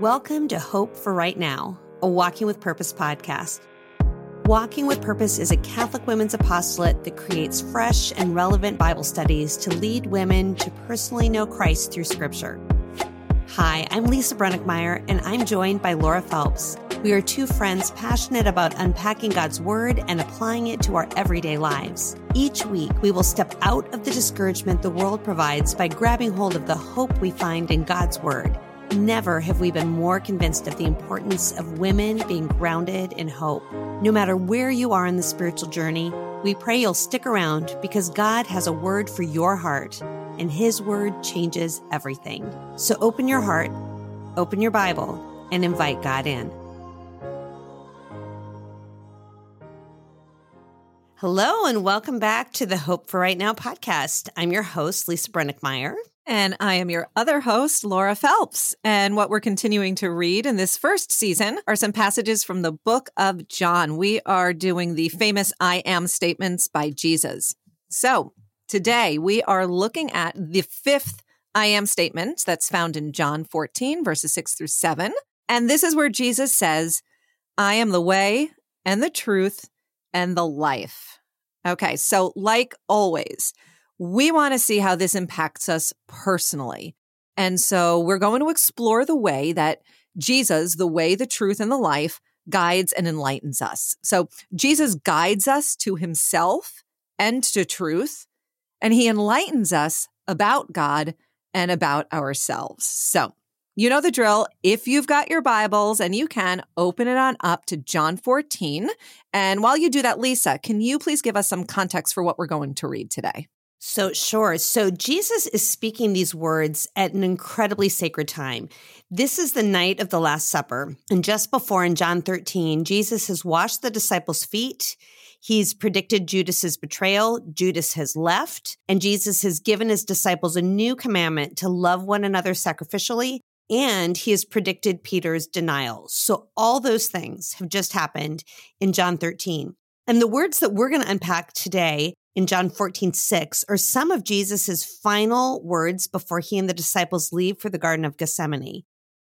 Welcome to Hope for Right Now, a Walking with Purpose podcast. Walking with Purpose is a Catholic women's apostolate that creates fresh and relevant Bible studies to lead women to personally know Christ through Scripture. Hi, I'm Lisa Brenninkmeyer, and I'm joined by Laura Phelps. We are two friends passionate about unpacking God's Word and applying it to our everyday lives. Each week, we will step out of the discouragement the world provides by grabbing hold of the hope we find in God's Word. Never have we been more convinced of the importance of women being grounded in hope. No matter where you are in the spiritual journey, we pray you'll stick around because God has a word for your heart, and His word changes everything. So open your heart, open your Bible, and invite God in. Hello, and welcome back to the Hope for Right Now podcast. I'm your host, Lisa Brenninkmeyer. And I am your other host, Laura Phelps. And what we're continuing to read in this first season are some passages from the book of John. We are doing the famous I am statements by Jesus. So today we are looking at the fifth I am statement that's found in John 14, verses 6 through 7. And this is where Jesus says, I am the way and the truth and the life. Okay, so like always, we want to see how this impacts us personally. And so we're going to explore the way that Jesus, the way, the truth, and the life, guides and enlightens us. So Jesus guides us to himself and to truth, and he enlightens us about God and about ourselves. So you know the drill. If you've got your Bibles and you can, open it on up to John 14. And while you do that, Lisa, can you please give us some context for what we're going to read today? So, sure. So, Jesus is speaking these words at an incredibly sacred time. This is the night of the Last Supper. And just before in John 13, Jesus has washed the disciples' feet. He's predicted Judas's betrayal. Judas has left, and Jesus has given his disciples a new commandment to love one another sacrificially. And he has predicted Peter's denial. So, all those things have just happened in John 13. And the words that we're going to unpack today in John 14, 6 are some of Jesus' final words before he and the disciples leave for the Garden of Gethsemane.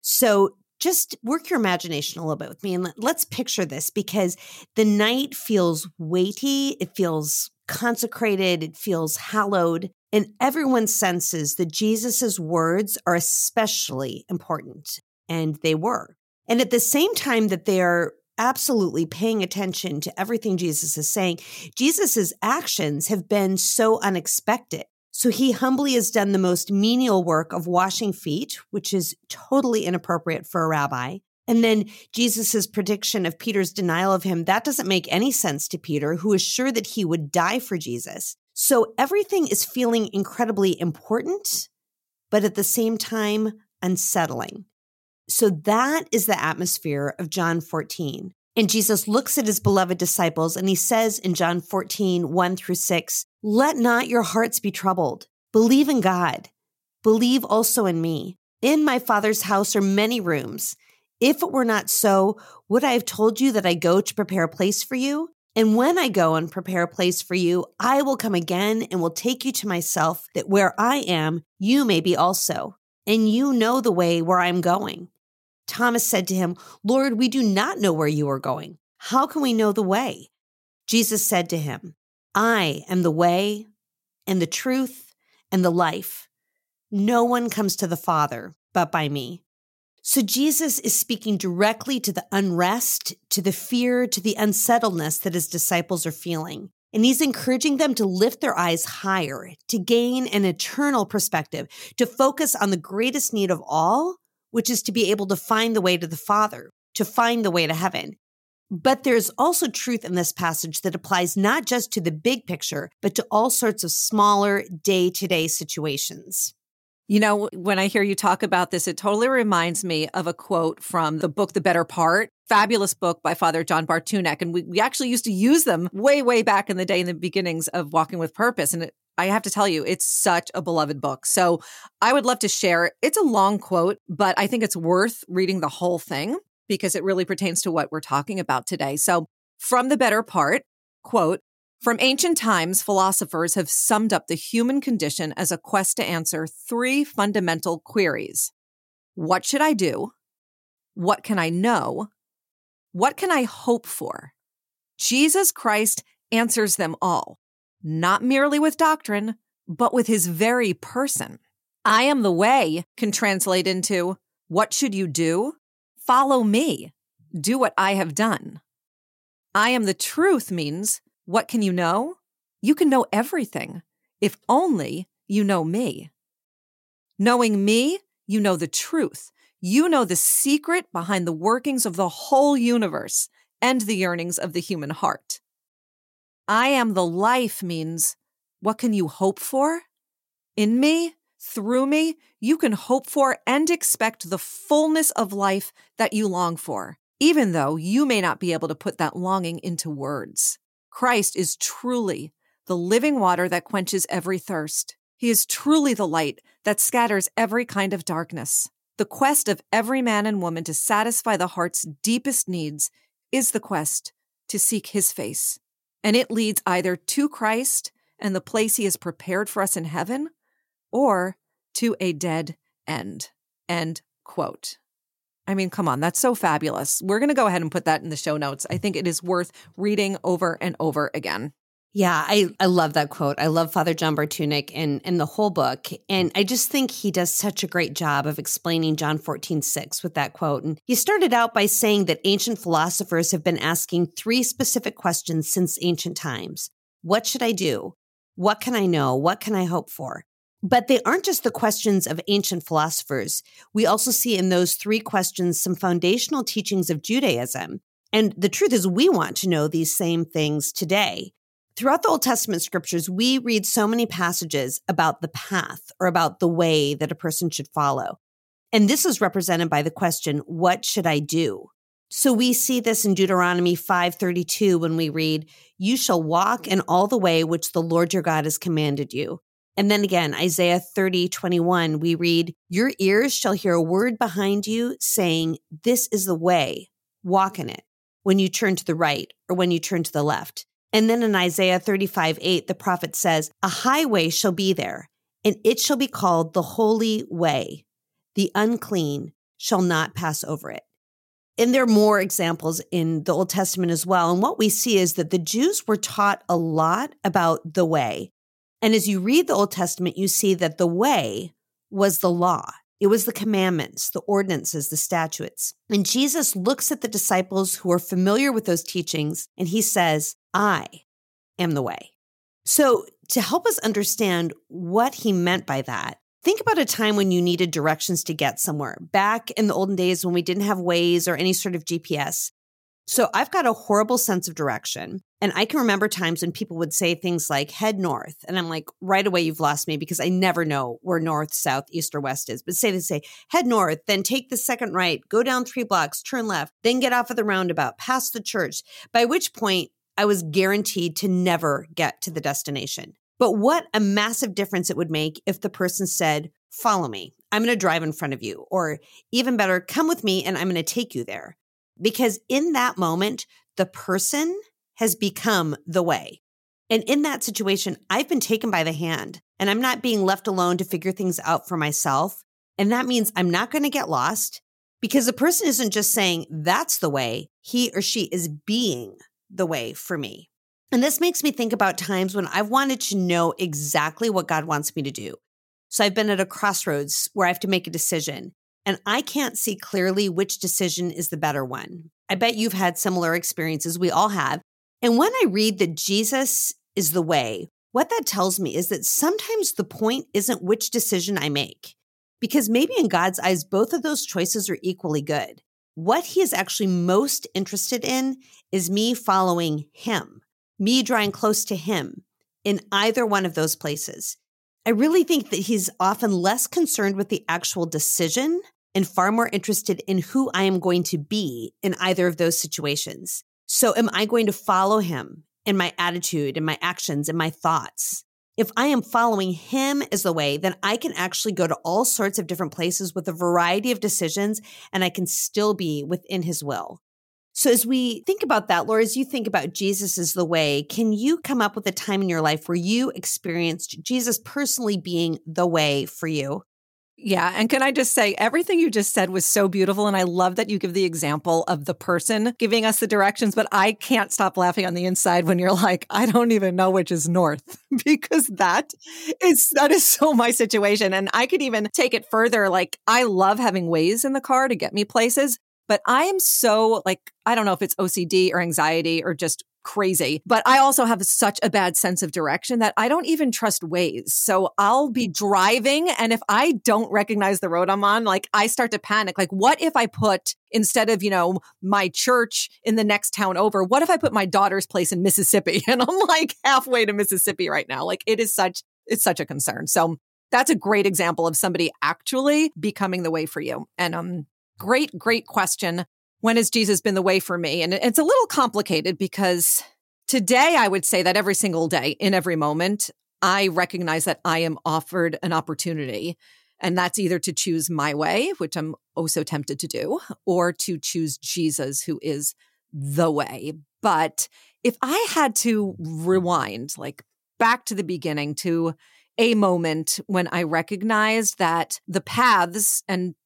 So just work your imagination a little bit with me and let's picture this because the night feels weighty, it feels consecrated, it feels hallowed, and everyone senses that Jesus' words are especially important. And they were. And at the same time that they are absolutely paying attention to everything Jesus is saying, Jesus' actions have been so unexpected. So he humbly has done the most menial work of washing feet, which is totally inappropriate for a rabbi. And then Jesus' prediction of Peter's denial of him, that doesn't make any sense to Peter, who is sure that he would die for Jesus. So everything is feeling incredibly important, but at the same time, unsettling. So that is the atmosphere of John 14. And Jesus looks at his beloved disciples and he says in John 14, 1 through 6, Let not your hearts be troubled. Believe in God. Believe also in me. In my Father's house are many rooms. If it were not so, would I have told you that I go to prepare a place for you? And when I go and prepare a place for you, I will come again and will take you to myself, that where I am, you may be also. And you know the way where I am going. Thomas said to him, Lord, we do not know where you are going. How can we know the way? Jesus said to him, I am the way and the truth and the life. No one comes to the Father but by me. So Jesus is speaking directly to the unrest, to the fear, to the unsettledness that his disciples are feeling. And he's encouraging them to lift their eyes higher, to gain an eternal perspective, to focus on the greatest need of all, which is to be able to find the way to the Father, to find the way to heaven. But there's also truth in this passage that applies not just to the big picture, but to all sorts of smaller day to day situations. You know, when I hear you talk about this, it totally reminds me of a quote from the book, The Better Part, fabulous book by Father John Bartunek. And we, we actually used to use them way, way back in the day in the beginnings of Walking with Purpose. And it, I have to tell you, it's such a beloved book. So I would love to share it. It's a long quote, but I think it's worth reading the whole thing because it really pertains to what we're talking about today. So from the better part, quote, from ancient times, philosophers have summed up the human condition as a quest to answer three fundamental queries. What should I do? What can I know? What can I hope for? Jesus Christ answers them all, not merely with doctrine, but with his very person. I am the way can translate into what should you do? Follow me. Do what I have done. I am the truth means what can you know? You can know everything if only you know me. Knowing me, you know the truth. You know the secret behind the workings of the whole universe and the yearnings of the human heart. I am the life means what can you hope for? In me, through me, you can hope for and expect the fullness of life that you long for, even though you may not be able to put that longing into words. Christ is truly the living water that quenches every thirst. He is truly the light that scatters every kind of darkness. The quest of every man and woman to satisfy the heart's deepest needs is the quest to seek his face. And it leads either to Christ and the place he has prepared for us in heaven, or to a dead end. End quote. I mean, come on, that's so fabulous. We're going to go ahead and put that in the show notes. I think it is worth reading over and over again. Yeah, I, I love that quote. I love Father John Bartunek and, and the whole book. And I just think he does such a great job of explaining John 14, 6 with that quote. And he started out by saying that ancient philosophers have been asking three specific questions since ancient times What should I do? What can I know? What can I hope for? But they aren't just the questions of ancient philosophers. We also see in those three questions some foundational teachings of Judaism. And the truth is, we want to know these same things today. Throughout the Old Testament scriptures, we read so many passages about the path or about the way that a person should follow. And this is represented by the question, what should I do? So we see this in Deuteronomy 5:32 when we read, "You shall walk in all the way which the Lord your God has commanded you." And then again, Isaiah 30:21, we read, Your ears shall hear a word behind you saying, This is the way, walk in it, when you turn to the right or when you turn to the left. And then in Isaiah 35, 8, the prophet says, A highway shall be there, and it shall be called the holy way. The unclean shall not pass over it. And there are more examples in the Old Testament as well. And what we see is that the Jews were taught a lot about the way. And as you read the Old Testament, you see that the way was the law. It was the commandments, the ordinances, the statutes. And Jesus looks at the disciples who are familiar with those teachings and he says, I am the way. So, to help us understand what he meant by that, think about a time when you needed directions to get somewhere. Back in the olden days when we didn't have Waze or any sort of GPS, so I've got a horrible sense of direction. And I can remember times when people would say things like head north. And I'm like, right away, you've lost me because I never know where north, south, east, or west is. But say they say head north, then take the second right, go down three blocks, turn left, then get off at the roundabout, past the church, by which point I was guaranteed to never get to the destination. But what a massive difference it would make if the person said, follow me. I'm going to drive in front of you. Or even better, come with me and I'm going to take you there. Because in that moment, the person has become the way. And in that situation, I've been taken by the hand and I'm not being left alone to figure things out for myself. And that means I'm not going to get lost because the person isn't just saying that's the way, he or she is being the way for me. And this makes me think about times when I've wanted to know exactly what God wants me to do. So I've been at a crossroads where I have to make a decision and I can't see clearly which decision is the better one. I bet you've had similar experiences. We all have. And when I read that Jesus is the way, what that tells me is that sometimes the point isn't which decision I make, because maybe in God's eyes, both of those choices are equally good. What he is actually most interested in is me following him, me drawing close to him in either one of those places. I really think that he's often less concerned with the actual decision and far more interested in who I am going to be in either of those situations. So, am I going to follow him in my attitude and my actions and my thoughts? If I am following him as the way, then I can actually go to all sorts of different places with a variety of decisions and I can still be within his will. So, as we think about that, Laura, as you think about Jesus as the way, can you come up with a time in your life where you experienced Jesus personally being the way for you? Yeah. And can I just say, everything you just said was so beautiful. And I love that you give the example of the person giving us the directions, but I can't stop laughing on the inside when you're like, I don't even know which is north because that is, that is so my situation. And I could even take it further. Like, I love having Waze in the car to get me places. But I am so like, I don't know if it's OCD or anxiety or just crazy. But I also have such a bad sense of direction that I don't even trust Waze. So I'll be driving and if I don't recognize the road I'm on, like I start to panic. Like, what if I put instead of, you know, my church in the next town over, what if I put my daughter's place in Mississippi? And I'm like halfway to Mississippi right now. Like it is such, it's such a concern. So that's a great example of somebody actually becoming the way for you. And um great, great question when has Jesus been the way for me? And it's a little complicated because today I would say that every single day, in every moment, I recognize that I am offered an opportunity. And that's either to choose my way, which I'm oh so tempted to do, or to choose Jesus, who is the way. But if I had to rewind, like back to the beginning, to a moment when I recognized that the paths and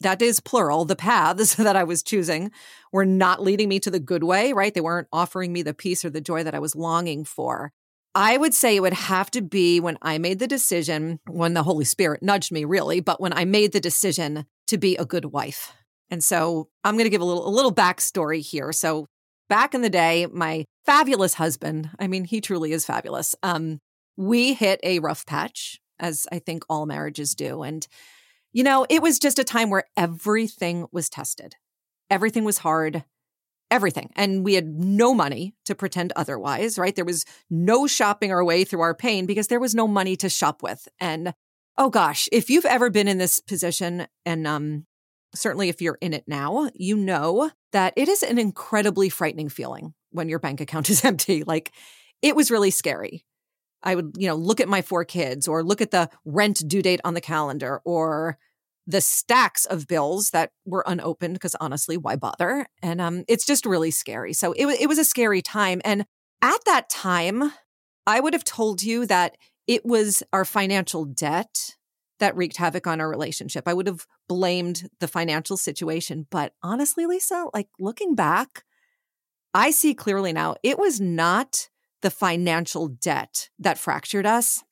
that is plural, the paths that I was choosing were not leading me to the good way, right? They weren't offering me the peace or the joy that I was longing for. I would say it would have to be when I made the decision, when the Holy Spirit nudged me, really, but when I made the decision to be a good wife. And so I'm going to give a little, a little backstory here. So back in the day, my fabulous husband, I mean, he truly is fabulous. Um, we hit a rough patch, as I think all marriages do. And you know, it was just a time where everything was tested. Everything was hard, everything. And we had no money to pretend otherwise, right? There was no shopping our way through our pain because there was no money to shop with. And oh gosh, if you've ever been in this position, and um, certainly if you're in it now, you know that it is an incredibly frightening feeling when your bank account is empty. Like it was really scary. I would, you know, look at my four kids or look at the rent due date on the calendar or the stacks of bills that were unopened because honestly, why bother? And um, it's just really scary. So it, it was a scary time. And at that time, I would have told you that it was our financial debt that wreaked havoc on our relationship. I would have blamed the financial situation. But honestly, Lisa, like looking back, I see clearly now it was not the financial debt that fractured us,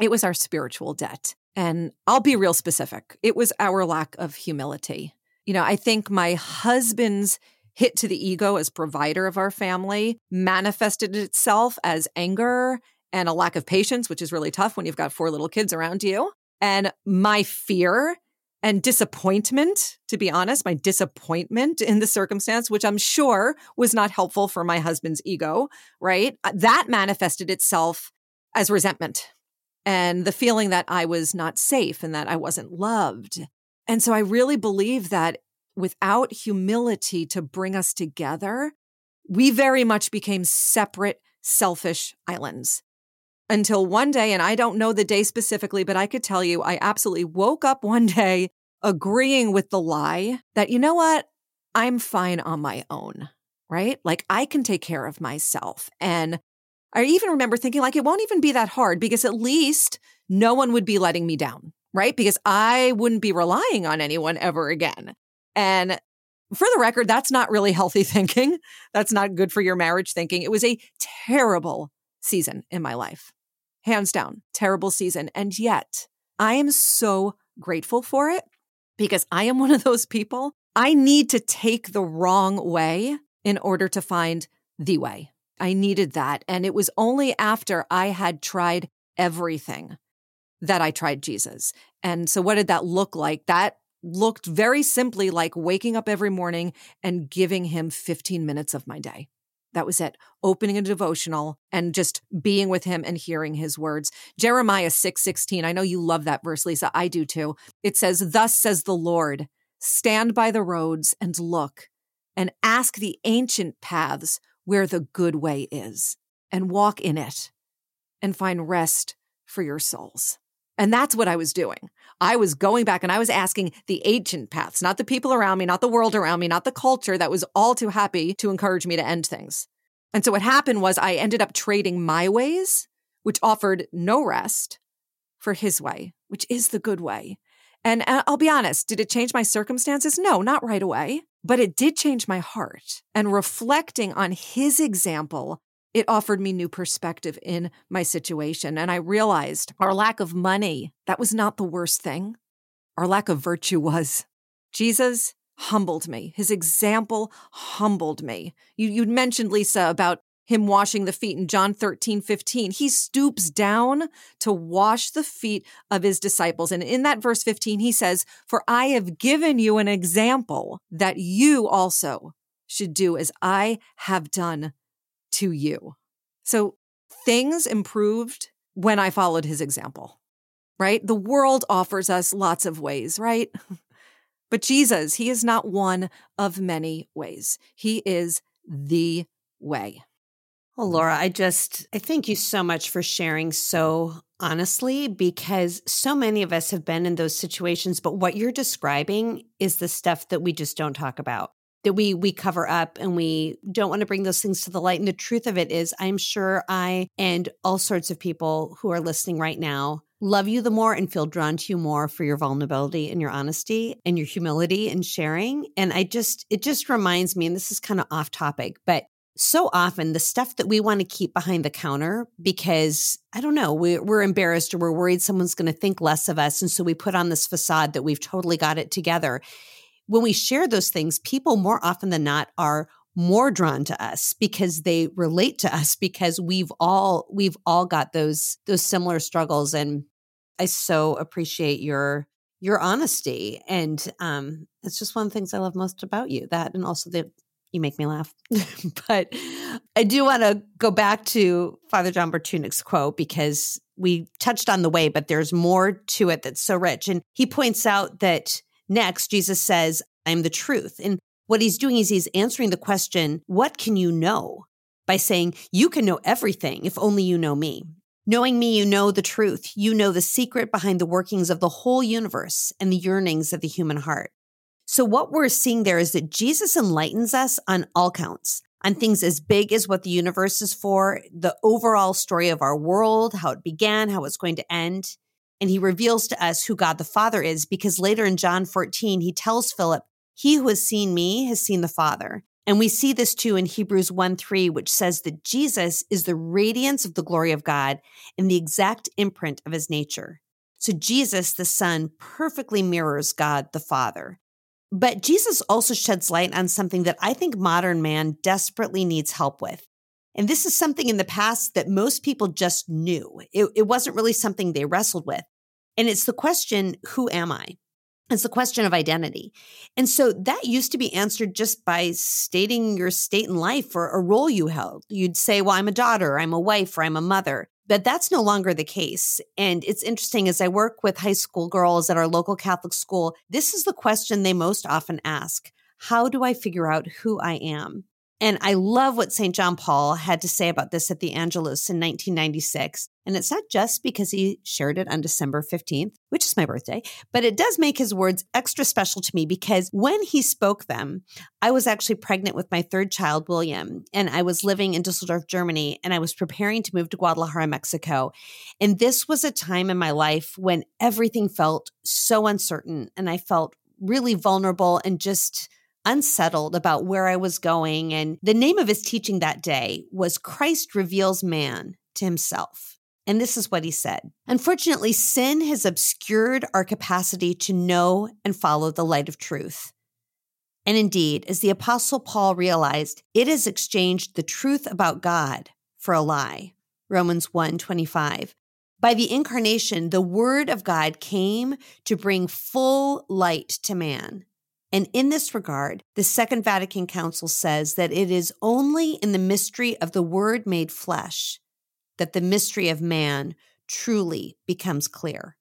it was our spiritual debt. And I'll be real specific it was our lack of humility. You know, I think my husband's hit to the ego as provider of our family manifested itself as anger and a lack of patience, which is really tough when you've got four little kids around you. And my fear and disappointment, to be honest, my disappointment in the circumstance, which I'm sure was not helpful for my husband's ego, right? Uh, that manifested itself as resentment and the feeling that I was not safe and that I wasn't loved. And so I really believe that without humility to bring us together, we very much became separate, selfish islands until one day, and I don't know the day specifically, but I could tell you, I absolutely woke up one day agreeing with the lie that, you know what? I'm fine on my own, right? Like I can take care of myself. And I even remember thinking, like, it won't even be that hard because at least no one would be letting me down, right? Because I wouldn't be relying on anyone ever again. And for the record, that's not really healthy thinking. That's not good for your marriage thinking. It was a terrible season in my life hands down, terrible season. And yet I am so grateful for it because I am one of those people. I need to take the wrong way in order to find the way. I needed that. And it was only after I had tried everything that I tried Jesus. And so, what did that look like? That looked very simply like waking up every morning and giving him 15 minutes of my day. That was it. Opening a devotional and just being with him and hearing his words. Jeremiah 6 16. I know you love that verse, Lisa. I do too. It says, Thus says the Lord, stand by the roads and look and ask the ancient paths where the good way is and walk in it and find rest for your souls. And that's what I was doing. I was going back and I was asking the ancient paths, not the people around me, not the world around me, not the culture that was all too happy to encourage me to end things. And so what happened was I ended up trading my ways, which offered no rest, for his way, which is the good way. And uh, I'll be honest, did it change my circumstances? No, not right away, but it did change my heart. And reflecting on his example, it offered me new perspective in my situation. And I realized our lack of money, that was not the worst thing. Our lack of virtue was. Jesus humbled me. His example humbled me. You, you mentioned, Lisa, about him washing the feet in John 13, 15. He stoops down to wash the feet of his disciples. And in that verse 15, he says, For I have given you an example that you also should do as I have done to you. So things improved when I followed his example, right? The world offers us lots of ways, right? But Jesus, he is not one of many ways. He is the way. Well, Laura, I just I thank you so much for sharing so honestly because so many of us have been in those situations but what you're describing is the stuff that we just don't talk about that we we cover up and we don't want to bring those things to the light and the truth of it is i'm sure i and all sorts of people who are listening right now love you the more and feel drawn to you more for your vulnerability and your honesty and your humility and sharing and i just it just reminds me and this is kind of off topic but so often the stuff that we want to keep behind the counter because I don't know, we, we're embarrassed or we're worried someone's going to think less of us. And so we put on this facade that we've totally got it together. When we share those things, people more often than not are more drawn to us because they relate to us because we've all we've all got those those similar struggles and I so appreciate your your honesty and um it's just one of the things I love most about you that and also that you make me laugh. but I do want to go back to Father John Bartunek's quote because we touched on the way, but there's more to it that's so rich. And he points out that next, Jesus says, I'm the truth. And what he's doing is he's answering the question, What can you know? by saying, You can know everything if only you know me. Knowing me, you know the truth. You know the secret behind the workings of the whole universe and the yearnings of the human heart. So, what we're seeing there is that Jesus enlightens us on all counts, on things as big as what the universe is for, the overall story of our world, how it began, how it's going to end. And he reveals to us who God the Father is because later in John 14, he tells Philip, He who has seen me has seen the Father. And we see this too in Hebrews 1 3, which says that Jesus is the radiance of the glory of God and the exact imprint of his nature. So Jesus, the Son, perfectly mirrors God the Father. But Jesus also sheds light on something that I think modern man desperately needs help with. And this is something in the past that most people just knew. It, it, wasn't really something they wrestled with. And it's the question, who am I? It's the question of identity. And so that used to be answered just by stating your state in life or a role you held. You'd say, well, I'm a daughter, I'm a wife, or I'm a mother. But that's no longer the case. And it's interesting as I work with high school girls at our local Catholic school, this is the question they most often ask How do I figure out who I am? And I love what St. John Paul had to say about this at the Angelus in 1996. And it's not just because he shared it on December 15th, which is my birthday, but it does make his words extra special to me because when he spoke them, I was actually pregnant with my third child, William, and I was living in Dusseldorf, Germany, and I was preparing to move to Guadalajara, Mexico. And this was a time in my life when everything felt so uncertain and I felt really vulnerable and just unsettled about where I was going. And the name of his teaching that day was Christ Reveals Man to Himself. And this is what he said Unfortunately, sin has obscured our capacity to know and follow the light of truth. And indeed, as the Apostle Paul realized, it has exchanged the truth about God for a lie. Romans 1 25. By the incarnation, the Word of God came to bring full light to man. And in this regard, the Second Vatican Council says that it is only in the mystery of the Word made flesh that the mystery of man truly becomes clear.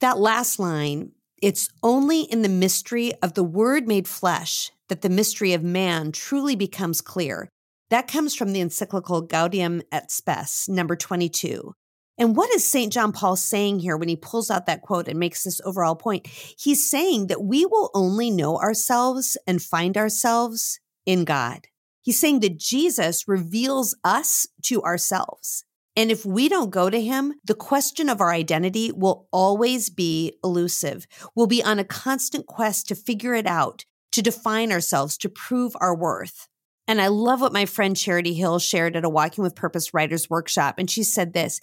That last line, it's only in the mystery of the Word made flesh that the mystery of man truly becomes clear. That comes from the encyclical Gaudium et Spes, number 22, and what is St. John Paul saying here when he pulls out that quote and makes this overall point? He's saying that we will only know ourselves and find ourselves in God. He's saying that Jesus reveals us to ourselves. And if we don't go to him, the question of our identity will always be elusive. We'll be on a constant quest to figure it out, to define ourselves, to prove our worth. And I love what my friend Charity Hill shared at a Walking with Purpose Writers Workshop. And she said this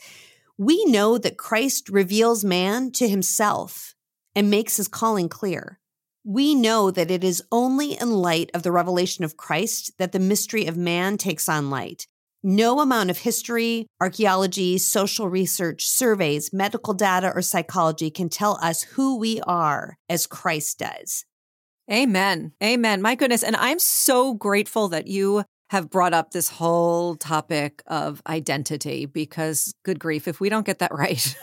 We know that Christ reveals man to himself and makes his calling clear. We know that it is only in light of the revelation of Christ that the mystery of man takes on light. No amount of history, archaeology, social research, surveys, medical data, or psychology can tell us who we are as Christ does. Amen. Amen. My goodness. And I'm so grateful that you have brought up this whole topic of identity because good grief, if we don't get that right,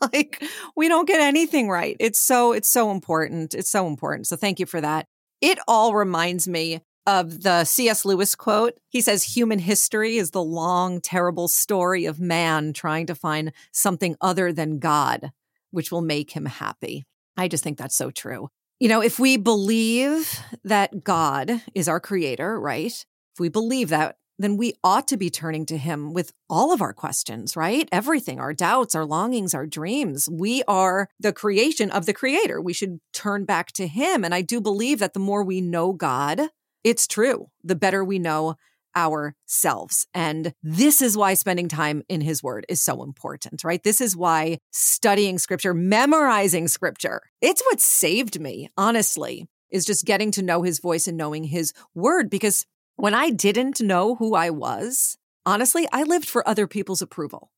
like we don't get anything right. It's so, it's so important. It's so important. So thank you for that. It all reminds me of the C.S. Lewis quote. He says, Human history is the long, terrible story of man trying to find something other than God, which will make him happy. I just think that's so true. You know, if we believe that God is our creator, right? If we believe that, then we ought to be turning to him with all of our questions, right? Everything, our doubts, our longings, our dreams. We are the creation of the creator. We should turn back to him. And I do believe that the more we know God, it's true. The better we know ourselves. And this is why spending time in his word is so important, right? This is why studying scripture, memorizing scripture, it's what saved me, honestly, is just getting to know his voice and knowing his word. Because when I didn't know who I was, honestly, I lived for other people's approval.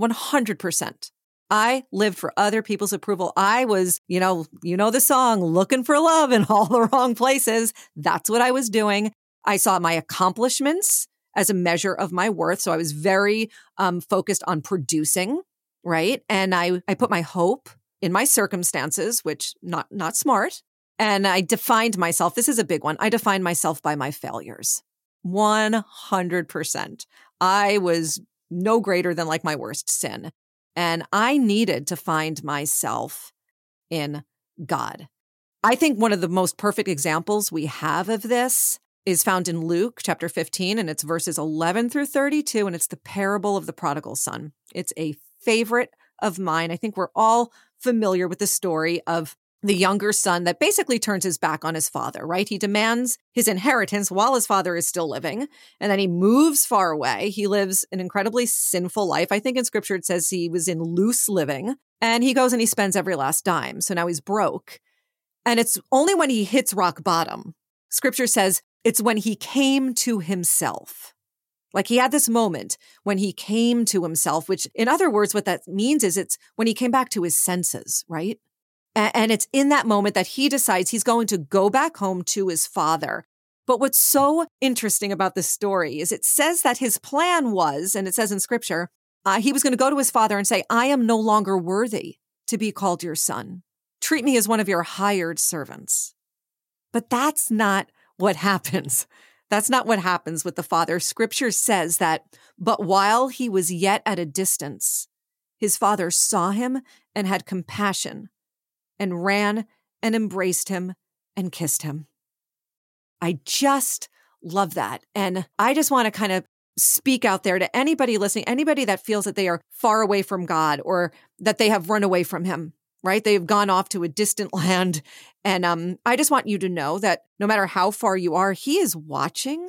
100%. I lived for other people's approval. I was, you know, you know the song, looking for love in all the wrong places. That's what I was doing. I saw my accomplishments as a measure of my worth. So I was very um, focused on producing, right? And I, I put my hope in my circumstances, which not not smart. And I defined myself. This is a big one. I defined myself by my failures. 100%. I was no greater than like my worst sin. And I needed to find myself in God. I think one of the most perfect examples we have of this is found in Luke chapter 15, and it's verses 11 through 32, and it's the parable of the prodigal son. It's a favorite of mine. I think we're all familiar with the story of the younger son that basically turns his back on his father, right? He demands his inheritance while his father is still living. And then he moves far away. He lives an incredibly sinful life. I think in scripture it says he was in loose living and he goes and he spends every last dime. So now he's broke. And it's only when he hits rock bottom. Scripture says it's when he came to himself. Like he had this moment when he came to himself, which in other words, what that means is it's when he came back to his senses, right? And it's in that moment that he decides he's going to go back home to his father. But what's so interesting about this story is it says that his plan was, and it says in scripture, uh, he was going to go to his father and say, I am no longer worthy to be called your son. Treat me as one of your hired servants. But that's not what happens. That's not what happens with the father. Scripture says that, but while he was yet at a distance, his father saw him and had compassion and ran and embraced him and kissed him. I just love that. And I just want to kind of speak out there to anybody listening, anybody that feels that they are far away from God or that they have run away from him, right? They've gone off to a distant land. And um, I just want you to know that no matter how far you are, he is watching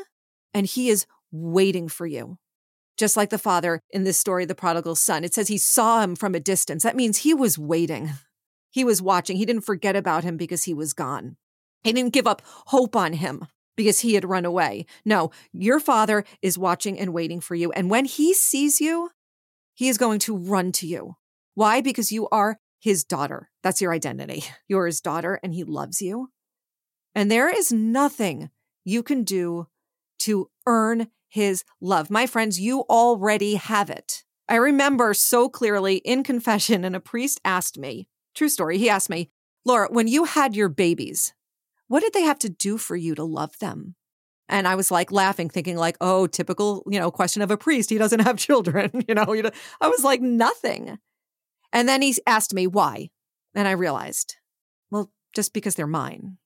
and he is waiting for you. Just like the father in this story, the prodigal son, it says he saw him from a distance. That means he was waiting. He was watching. He didn't forget about him because he was gone. He didn't give up hope on him because he had run away. No, your father is watching and waiting for you. And when he sees you, he is going to run to you. Why? Because you are his daughter. That's your identity. You're his daughter and he loves you. And there is nothing you can do to earn his love. My friends, you already have it. I remember so clearly in confession, and a priest asked me, True story. He asked me, Laura, when you had your babies, what did they have to do for you to love them? And I was like laughing, thinking like, oh, typical, you know, question of a priest. He doesn't have children, you know. I was like nothing. And then he asked me why, and I realized, well, just because they're mine,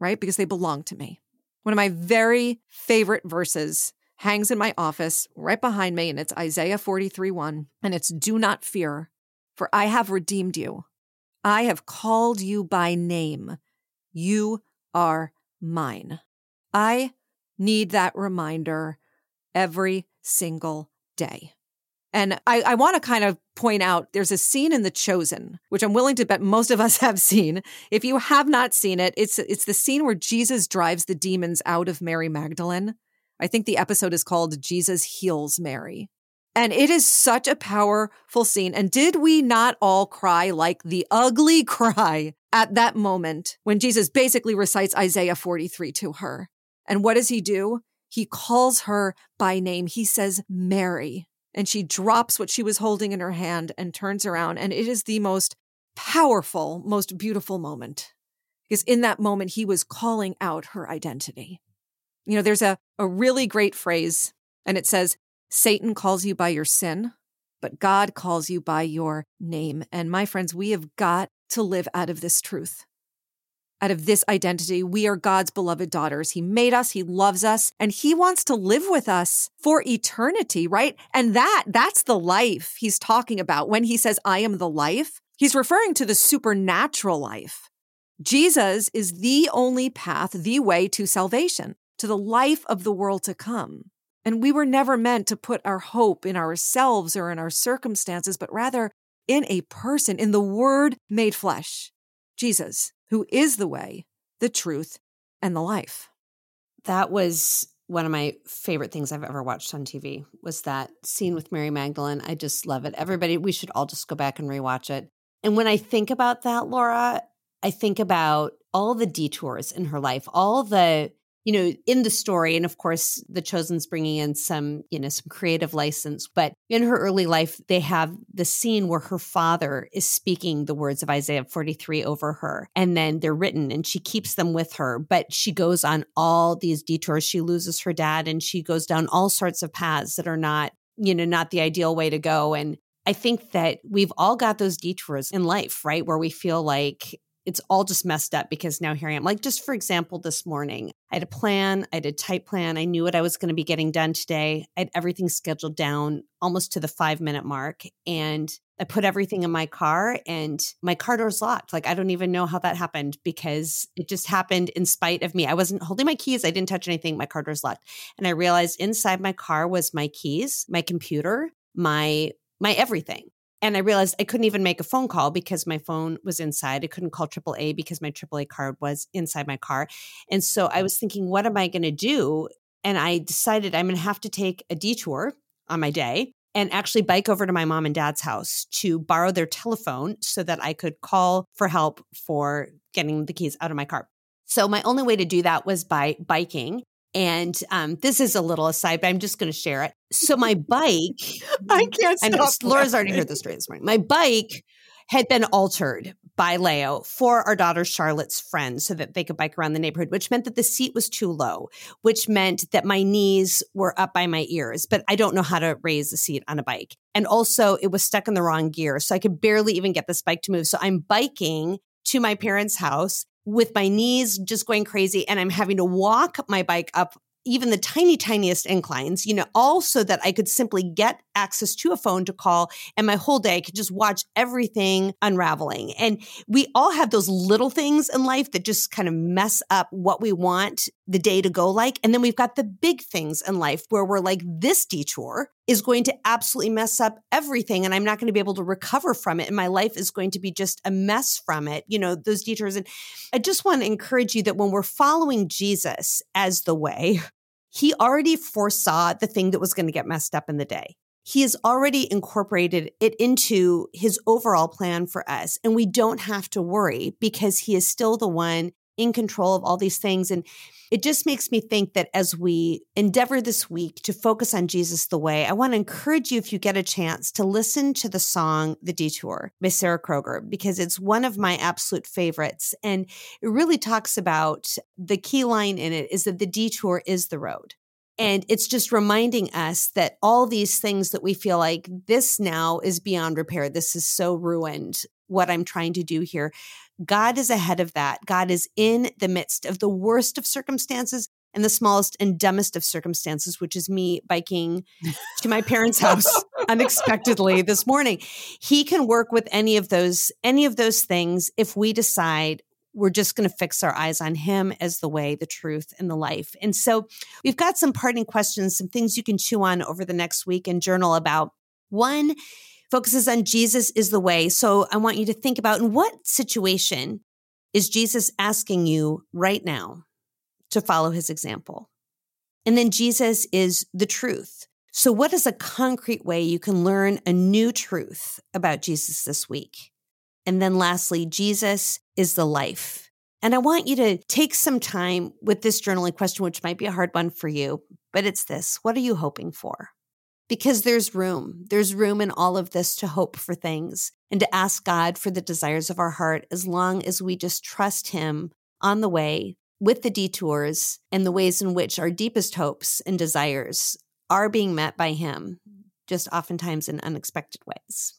right? Because they belong to me. One of my very favorite verses hangs in my office right behind me, and it's Isaiah 43 1. And it's Do not fear, for I have redeemed you. I have called you by name. You are mine. I need that reminder every single day. And I, I want to kind of point out there's a scene in The Chosen, which I'm willing to bet most of us have seen. If you have not seen it, it's it's the scene where Jesus drives the demons out of Mary Magdalene. I think the episode is called Jesus Heals Mary. And it is such a powerful scene. And did we not all cry like the ugly cry at that moment when Jesus basically recites Isaiah 43 to her? And what does he do? He calls her by name. He says, Mary. And she drops what she was holding in her hand and turns around. And it is the most powerful, most beautiful moment. Because in that moment, he was calling out her identity. You know, there's a, a really great phrase, and it says, Satan calls you by your sin, but God calls you by your name. And my friends, we have got to live out of this truth, out of this identity. We are God's beloved daughters. He made us, He loves us, and He wants to live with us for eternity, right? And that, that's the life He's talking about. When He says, I am the life, He's referring to the supernatural life. Jesus is the only path, the way to salvation, to the life of the world to come. And we were never meant to put our hope in ourselves or in our circumstances, but rather in a person, in the Word made flesh, Jesus, who is the way, the truth, and the life. That was one of my favorite things I've ever watched on TV was that scene with Mary Magdalene. I just love it. Everybody, we should all just go back and rewatch it. And when I think about that, Laura, I think about all the detours in her life, all the you know, in the story, and of course, the Chosen's bringing in some, you know, some creative license. But in her early life, they have the scene where her father is speaking the words of Isaiah 43 over her, and then they're written, and she keeps them with her. But she goes on all these detours. She loses her dad, and she goes down all sorts of paths that are not, you know, not the ideal way to go. And I think that we've all got those detours in life, right? Where we feel like it's all just messed up because now here I am. Like, just for example, this morning, I had a plan, I had a tight plan. I knew what I was going to be getting done today. I had everything scheduled down almost to the five minute mark. And I put everything in my car and my car door's locked. Like, I don't even know how that happened because it just happened in spite of me. I wasn't holding my keys, I didn't touch anything. My car door's locked. And I realized inside my car was my keys, my computer, my my everything. And I realized I couldn't even make a phone call because my phone was inside. I couldn't call AAA because my AAA card was inside my car. And so I was thinking, what am I going to do? And I decided I'm going to have to take a detour on my day and actually bike over to my mom and dad's house to borrow their telephone so that I could call for help for getting the keys out of my car. So my only way to do that was by biking. And um, this is a little aside, but I'm just going to share it. So my bike, I can't stop. Know, Laura's already heard the story this morning. My bike had been altered by Leo for our daughter Charlotte's friends so that they could bike around the neighborhood, which meant that the seat was too low, which meant that my knees were up by my ears, but I don't know how to raise the seat on a bike. And also, it was stuck in the wrong gear. So I could barely even get this bike to move. So I'm biking to my parents' house with my knees just going crazy and I'm having to walk my bike up even the tiny, tiniest inclines, you know, all so that I could simply get access to a phone to call and my whole day I could just watch everything unraveling. And we all have those little things in life that just kind of mess up what we want the day to go like. And then we've got the big things in life where we're like, this detour is going to absolutely mess up everything. And I'm not going to be able to recover from it. And my life is going to be just a mess from it, you know, those detours. And I just want to encourage you that when we're following Jesus as the way, he already foresaw the thing that was going to get messed up in the day. He has already incorporated it into his overall plan for us. And we don't have to worry because he is still the one in control of all these things. And it just makes me think that as we endeavor this week to focus on Jesus the way, I want to encourage you, if you get a chance, to listen to the song The Detour by Sarah Kroger, because it's one of my absolute favorites. And it really talks about the key line in it is that the detour is the road. And it's just reminding us that all these things that we feel like this now is beyond repair. This is so ruined, what I'm trying to do here. God is ahead of that. God is in the midst of the worst of circumstances, and the smallest and dumbest of circumstances, which is me biking to my parents' house unexpectedly this morning. He can work with any of those, any of those things if we decide we're just going to fix our eyes on him as the way, the truth, and the life. And so we've got some parting questions, some things you can chew on over the next week and journal about. One focuses on Jesus is the way. So I want you to think about in what situation is Jesus asking you right now to follow his example? And then Jesus is the truth. So, what is a concrete way you can learn a new truth about Jesus this week? And then lastly, Jesus is the life. And I want you to take some time with this journaling question, which might be a hard one for you, but it's this What are you hoping for? Because there's room. There's room in all of this to hope for things and to ask God for the desires of our heart as long as we just trust Him on the way with the detours and the ways in which our deepest hopes and desires are being met by Him, just oftentimes in unexpected ways.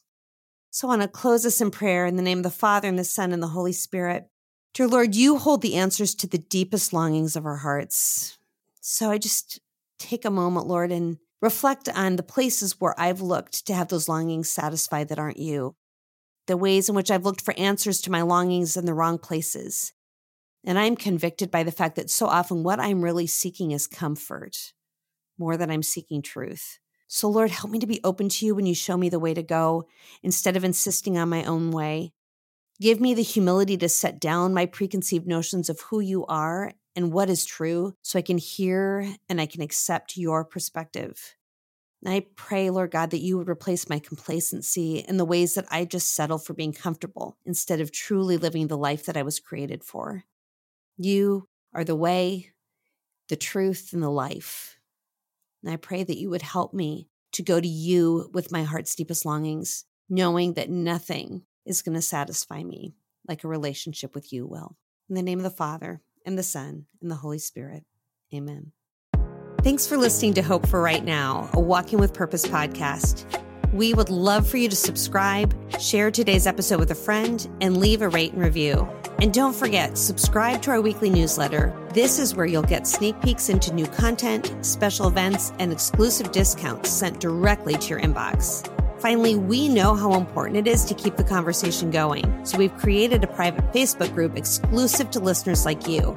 So I want to close us in prayer in the name of the Father and the Son and the Holy Spirit. Dear Lord, you hold the answers to the deepest longings of our hearts. So I just take a moment, Lord, and reflect on the places where I've looked to have those longings satisfied that aren't you, the ways in which I've looked for answers to my longings in the wrong places. And I'm convicted by the fact that so often what I'm really seeking is comfort more than I'm seeking truth. So, Lord, help me to be open to you when you show me the way to go instead of insisting on my own way. Give me the humility to set down my preconceived notions of who you are and what is true so I can hear and I can accept your perspective. And I pray, Lord God, that you would replace my complacency in the ways that I just settle for being comfortable instead of truly living the life that I was created for. You are the way, the truth, and the life. And I pray that you would help me to go to you with my heart's deepest longings, knowing that nothing is going to satisfy me like a relationship with you will. In the name of the Father, and the Son, and the Holy Spirit. Amen. Thanks for listening to Hope for Right Now, a Walking with Purpose podcast. We would love for you to subscribe, share today's episode with a friend, and leave a rate and review. And don't forget, subscribe to our weekly newsletter. This is where you'll get sneak peeks into new content, special events, and exclusive discounts sent directly to your inbox. Finally, we know how important it is to keep the conversation going, so we've created a private Facebook group exclusive to listeners like you.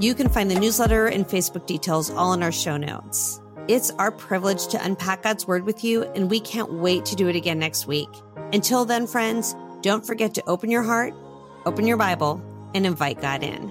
You can find the newsletter and Facebook details all in our show notes. It's our privilege to unpack God's Word with you, and we can't wait to do it again next week. Until then, friends, don't forget to open your heart, open your Bible, and invite God in.